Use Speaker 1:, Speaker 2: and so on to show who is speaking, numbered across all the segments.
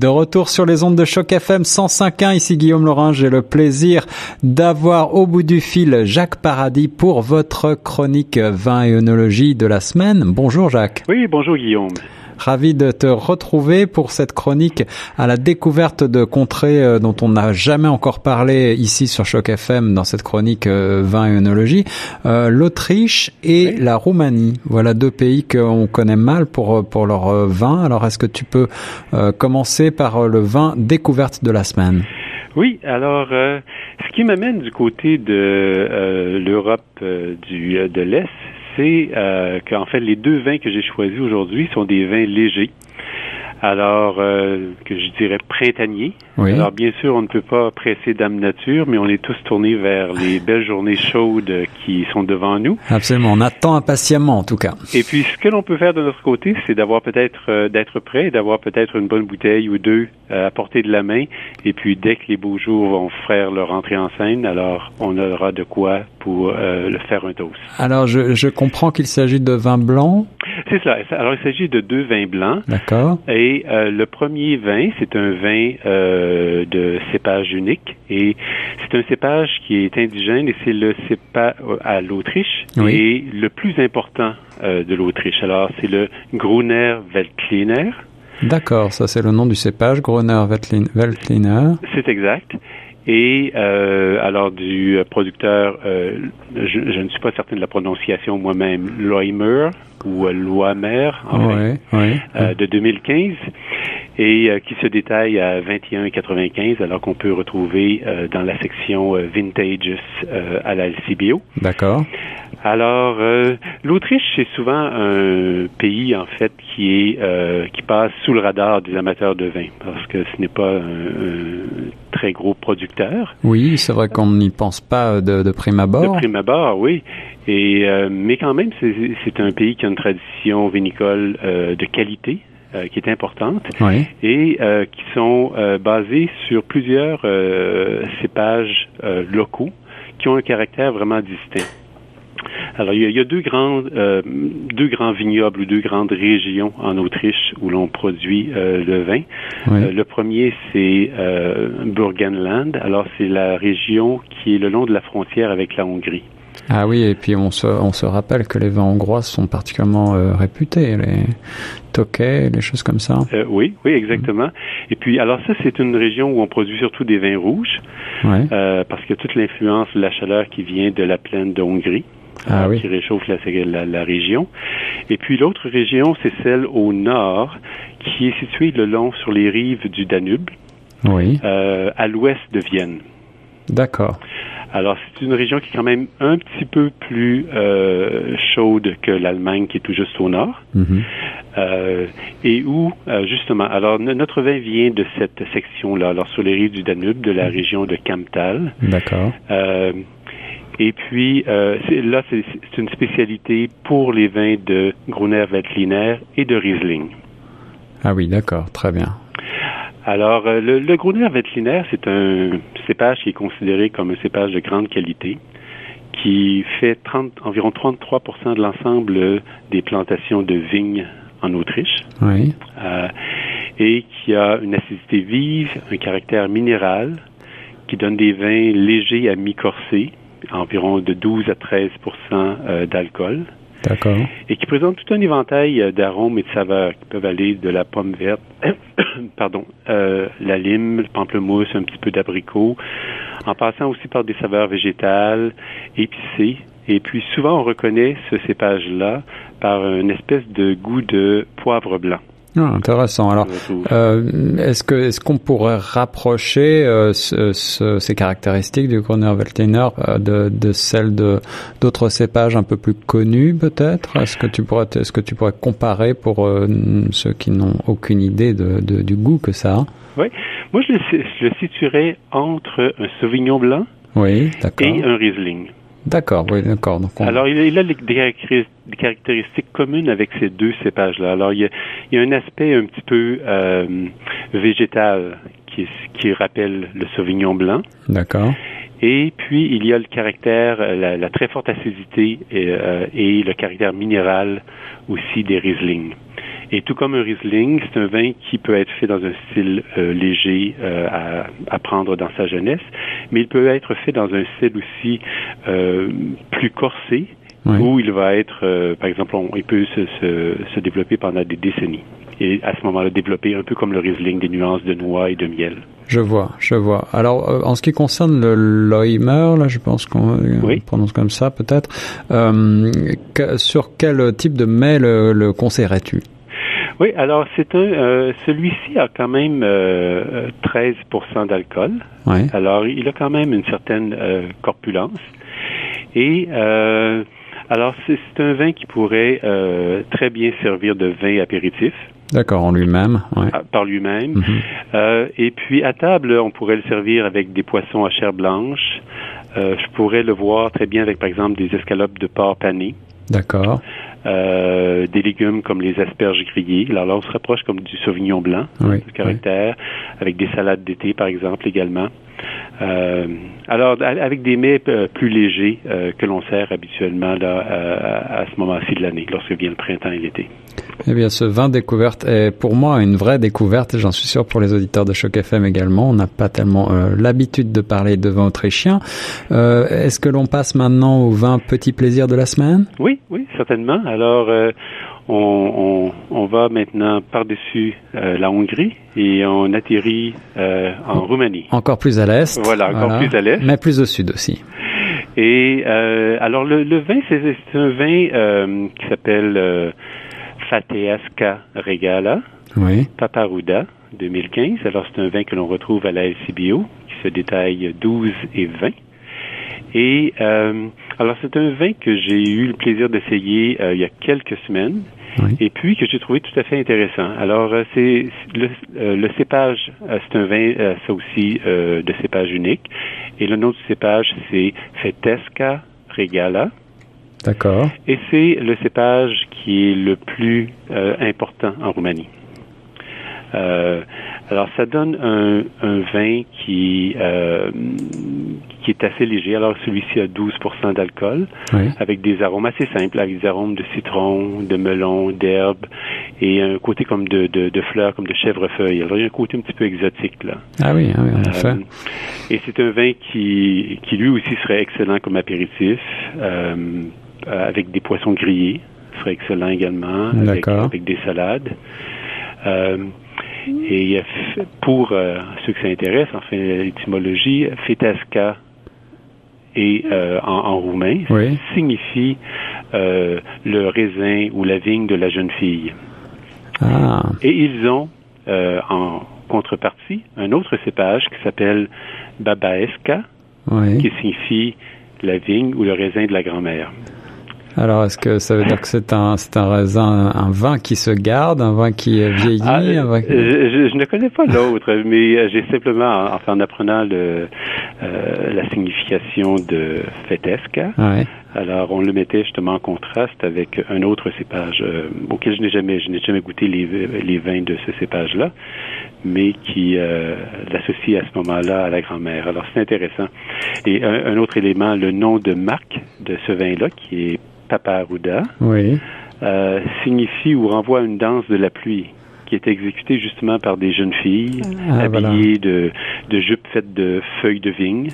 Speaker 1: De retour sur les ondes de choc FM 105.1, ici Guillaume Laurent, j'ai le plaisir d'avoir au bout du fil Jacques Paradis pour votre chronique vin et œnologie de la semaine. Bonjour Jacques.
Speaker 2: Oui, bonjour Guillaume.
Speaker 1: Ravi de te retrouver pour cette chronique à la découverte de contrées euh, dont on n'a jamais encore parlé ici sur Choc FM dans cette chronique euh, vin et œnologie. Euh, L'Autriche et la Roumanie. Voilà deux pays qu'on connaît mal pour, pour leur vin. Alors est-ce que tu peux commencer par le vin découverte de la semaine?
Speaker 2: Oui, alors ce qui m'amène du côté de l'Europe du de l'Est, c'est euh, qu'en fait, les deux vins que j'ai choisis aujourd'hui sont des vins légers. Alors, euh, que je dirais printaniers. Alors, bien sûr, on ne peut pas presser Dame Nature, mais on est tous tournés vers les belles journées chaudes qui sont devant nous.
Speaker 1: Absolument. On attend impatiemment, en tout cas.
Speaker 2: Et puis, ce que l'on peut faire de notre côté, c'est d'avoir peut-être, euh, d'être prêt, d'avoir peut-être une bonne bouteille ou deux à portée de la main. Et puis, dès que les beaux jours vont faire leur entrée en scène, alors on aura de quoi pour le faire un toast.
Speaker 1: Alors, je, je comprends qu'il s'agit de vin blanc.
Speaker 2: C'est ça. Alors, il s'agit de deux vins blancs.
Speaker 1: D'accord.
Speaker 2: Et euh, le premier vin, c'est un vin euh, de cépage unique. Et c'est un cépage qui est indigène et c'est le cépage à l'Autriche et le plus important euh, de l'Autriche. Alors, c'est le Gruner Veltliner.
Speaker 1: D'accord, ça c'est le nom du cépage, Gruner Veltliner.
Speaker 2: C'est exact et euh, alors du producteur, euh, je, ne suis pas certain de la prononciation moi-même, Loimer ou Loimer, en euh, de 2015 et qui se détaille à 21,95 alors qu'on peut retrouver dans la section Vintages à la LCBO.
Speaker 1: D'accord.
Speaker 2: Alors, l'Autriche, c'est souvent un pays en fait qui est qui passe sous le radar des amateurs de vin parce que ce n'est pas un très gros producteur.
Speaker 1: Oui, c'est vrai qu'on n'y pense pas de, de, prime abord.
Speaker 2: De prime abord, oui. Et, euh, mais quand même, c'est un pays qui a une tradition vinicole euh, de qualité. Euh, qui est importante
Speaker 1: oui.
Speaker 2: et qui sont basés sur plusieurs cépages locaux qui ont un caractère vraiment distinct. Alors, il y a, deux grands, euh, deux grands vignobles ou deux grandes régions en Autriche où l'on produit euh, le vin. Euh, le premier, c'est Burgenland. Alors, c'est la région qui est le long de la frontière avec la Hongrie.
Speaker 1: Ah oui, et puis on se, on se rappelle que les vins hongrois sont particulièrement réputés, les Tokay, les choses comme ça.
Speaker 2: oui, oui, exactement. Et puis, alors ça, c'est une région où on produit surtout des vins rouges, parce que toute l'influence de la chaleur qui vient de la plaine de Hongrie.
Speaker 1: Ah
Speaker 2: qui réchauffe la, la, région. Et puis l'autre région, c'est celle au nord, qui est située le long sur les rives du Danube,
Speaker 1: oui.
Speaker 2: euh, à l'ouest de Vienne.
Speaker 1: D'accord.
Speaker 2: Alors, c'est une région qui est quand même un petit peu plus euh, chaude que l'Allemagne, qui est tout juste au nord.
Speaker 1: Mm-hmm.
Speaker 2: euh, et où, euh, justement, alors notre vin vient de cette section-là, alors sur les rives du Danube, de la mm-hmm. région de Kamptal.
Speaker 1: D'accord.
Speaker 2: Et puis, là, c'est une spécialité pour les vins de Gruner Veltliner et de Riesling.
Speaker 1: Ah oui, d'accord, très bien.
Speaker 2: Alors, le, le Gruner Veltliner, c'est un cépage qui est considéré comme un cépage de grande qualité, qui fait 30, environ 33% de l'ensemble des plantations de vignes en Autriche.
Speaker 1: Oui.
Speaker 2: Euh, et qui a une acidité vive, un caractère minéral, qui donne des vins légers à mi-corsés, environ de 12 à 13% euh, d'alcool.
Speaker 1: D'accord.
Speaker 2: Et qui présente tout un éventail euh, d'arômes et de saveurs qui peuvent aller de la pomme verte, pardon, euh, la lime, le pamplemousse, un petit peu d'abricot, en passant aussi par des saveurs végétales, épicées. Et puis souvent on reconnaît ce cépage-là par une espèce de goût de poivre blanc.
Speaker 1: Ah, intéressant. Alors, euh, est-ce que est-ce qu'on pourrait rapprocher euh, ce, ce, ces caractéristiques du Gruner Veltliner euh, de, de celles de d'autres cépages un peu plus connus, peut-être? Est-ce que tu pourrais est-ce que tu pourrais comparer pour euh, ceux qui n'ont aucune idée de, de, du goût que ça? A
Speaker 2: Oui, moi je le, je le situerais entre un Sauvignon blanc
Speaker 1: oui,
Speaker 2: et un Riesling.
Speaker 1: D'accord, oui, d'accord.
Speaker 2: Alors, il, a des caractéristiques communes avec ces deux cépages-là. Alors, il y, a, un aspect un petit peu euh, végétal qui, qui rappelle le Sauvignon blanc.
Speaker 1: D'accord.
Speaker 2: Et puis, il y a le caractère, la, très forte acidité et, euh, et, le caractère minéral aussi des Riesling. Et tout comme un Riesling, c'est un vin qui peut être fait dans un style léger à, à, prendre dans sa jeunesse, mais il peut être fait dans un style aussi plus corsé, où il va être, par exemple, il peut se, se, se développer pendant des décennies et à ce moment-là développer un peu comme le Riesling des nuances de noix et de miel.
Speaker 1: Je vois, je vois. Alors, euh, en ce qui concerne le Loimer, là, je pense qu'on euh, prononce comme ça, peut-être. Euh, sur quel type de mets le, le conseillerais-tu?
Speaker 2: Oui, alors c'est un. Euh, celui-ci a quand même 13% d'alcool.
Speaker 1: Oui.
Speaker 2: Alors, il a quand même une certaine corpulence. Et alors, c'est un vin qui pourrait très bien servir de vin apéritif.
Speaker 1: D'accord, en lui-même. Ouais.
Speaker 2: Ah, par lui-même.
Speaker 1: Mhm.
Speaker 2: euh, et puis à table, on pourrait le servir avec des poissons à chair blanche. Euh, je pourrais le voir très bien avec, par exemple, des escalopes de porc pané.
Speaker 1: D'accord.
Speaker 2: Euh, des légumes comme les asperges grillées. Alors là, on se rapproche comme du sauvignon blanc,
Speaker 1: oui,
Speaker 2: du caractère, avec des salades d'été, par exemple, également. Euh, alors, avec des mets euh, plus légers euh, que l'on sert habituellement là, à, à ce moment-ci de l'année, lorsque vient le printemps et l'été.
Speaker 1: Eh bien, ce vin découverte est pour moi une vraie découverte j'en suis sûr pour les auditeurs de Choc FM également. On n'a pas tellement euh, l'habitude de parler de vin autrichien. Euh, Est-ce que l'on passe maintenant au vin petit plaisir de la semaine?
Speaker 2: Oui, oui, certainement. Alors, euh, on, on, on, va maintenant par-dessus euh, la Hongrie et on atterrit euh, en Roumanie.
Speaker 1: Encore plus à l'est.
Speaker 2: Voilà, encore voilà. plus à l'est.
Speaker 1: Mais plus au sud aussi.
Speaker 2: Et euh, alors, le, le vin, c'est un vin qui s'appelle Fateasca Regala,
Speaker 1: oui.
Speaker 2: Paparuda 2015. Alors, c'est un vin que l'on retrouve à la LCBO, qui se détaille 12 et 20. Et euh, alors, c'est un vin que j'ai eu le plaisir d'essayer euh, il y a quelques semaines.
Speaker 1: Oui.
Speaker 2: Et puis que j'ai trouvé tout à fait intéressant. Alors, euh, c'est le, euh, le, cépage, euh, c'est un vin, ça aussi, de cépage unique. Et le nom du cépage, c'est Fetesca Regala.
Speaker 1: D'accord.
Speaker 2: Et c'est le cépage qui est le plus euh, important en Roumanie. Euh, alors, ça donne un, un vin qui, euh, qui est assez léger. Alors, celui-ci a 12% d'alcool,
Speaker 1: oui.
Speaker 2: avec des arômes assez simples, avec des arômes de citron, de melon, d'herbe, et un côté comme de, de, de, fleurs, comme de chèvrefeuille. Alors, il y a un côté un petit peu exotique, là.
Speaker 1: Ah oui, ah oui en effet.
Speaker 2: et c'est un vin qui, qui, lui aussi, serait excellent comme apéritif. Euh, avec des poissons grillés, ce serait excellent également, avec, avec, des salades. Euh, et pour euh, ceux que ça intéresse, enfin l'étymologie, fetasca et euh, en, en, roumain
Speaker 1: oui.
Speaker 2: signifie euh, le raisin ou la vigne de la jeune fille.
Speaker 1: Ah.
Speaker 2: Et ils ont euh, en contrepartie un autre cépage qui s'appelle babaesca,
Speaker 1: oui.
Speaker 2: qui signifie la vigne ou le raisin de la grand-mère.
Speaker 1: Alors, est-ce que ça veut dire que c'est un, c'est un raisin, un vin qui se garde, un vin qui vieillit
Speaker 2: ah,
Speaker 1: vin
Speaker 2: qui... je, je, ne connais pas l'autre, mais j'ai simplement, enfin, en apprenant le, euh, la signification de fetesca,
Speaker 1: ouais.
Speaker 2: alors on le mettait justement en contraste avec un autre cépage euh, auquel je n'ai jamais, je n'ai jamais goûté les, les vins de ce cépage-là, mais qui euh, l'associe à ce moment-là à la grand-mère. Alors c'est intéressant. Et un, un, autre élément, le nom de marque de ce vin-là, qui est Paparuda,
Speaker 1: oui.
Speaker 2: euh, signifie ou renvoie à une danse de la pluie qui est exécutée justement par des jeunes filles
Speaker 1: ah,
Speaker 2: habillées
Speaker 1: voilà.
Speaker 2: de, de jupes faites de feuilles de vigne.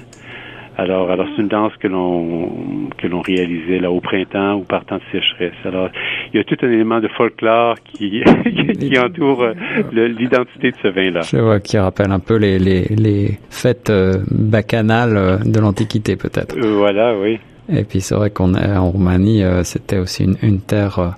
Speaker 2: Alors, alors c'est une danse que l'on que l'on réalisait là au printemps ou par temps de sécheresse. Alors, il y a tout un élément de folklore qui qui entoure l'identité de ce vin-là.
Speaker 1: Je vois qui rappelle un peu les les, les fêtes euh, bacchanales de l'Antiquité peut-être.
Speaker 2: Euh, voilà, oui.
Speaker 1: Et puis c'est vrai qu'on est en Roumanie, euh, c'était aussi une, une terre euh,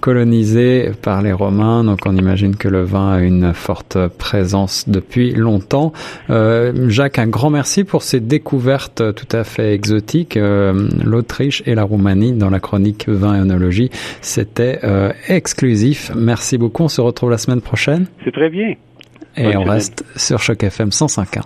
Speaker 1: colonisée par les Romains, donc on imagine que le vin a une forte présence depuis longtemps. Euh, Jacques, un grand merci pour ces découvertes tout à fait exotiques. Euh, L'Autriche et la Roumanie dans la chronique vin et onologie, c'était euh, exclusif. Merci beaucoup. On se retrouve la semaine prochaine.
Speaker 2: C'est très bien.
Speaker 1: Et Bonne on semaine. reste sur Choc FM 105.1.